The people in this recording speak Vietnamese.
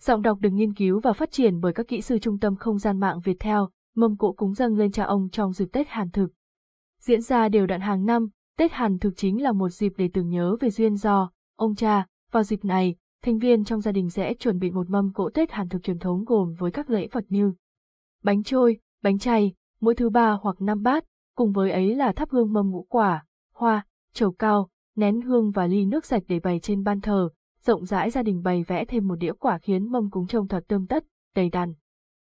Giọng đọc được nghiên cứu và phát triển bởi các kỹ sư trung tâm không gian mạng Việt theo, mâm cỗ cúng dâng lên cha ông trong dịp Tết Hàn Thực. Diễn ra đều đặn hàng năm, Tết Hàn Thực chính là một dịp để tưởng nhớ về duyên do, ông cha, vào dịp này, thành viên trong gia đình sẽ chuẩn bị một mâm cỗ Tết Hàn Thực truyền thống gồm với các lễ vật như bánh trôi, bánh chay, mỗi thứ ba hoặc năm bát, cùng với ấy là thắp hương mâm ngũ quả, hoa, trầu cao, nén hương và ly nước sạch để bày trên ban thờ, rộng rãi gia đình bày vẽ thêm một đĩa quả khiến mâm cúng trông thật tươm tất, đầy đặn.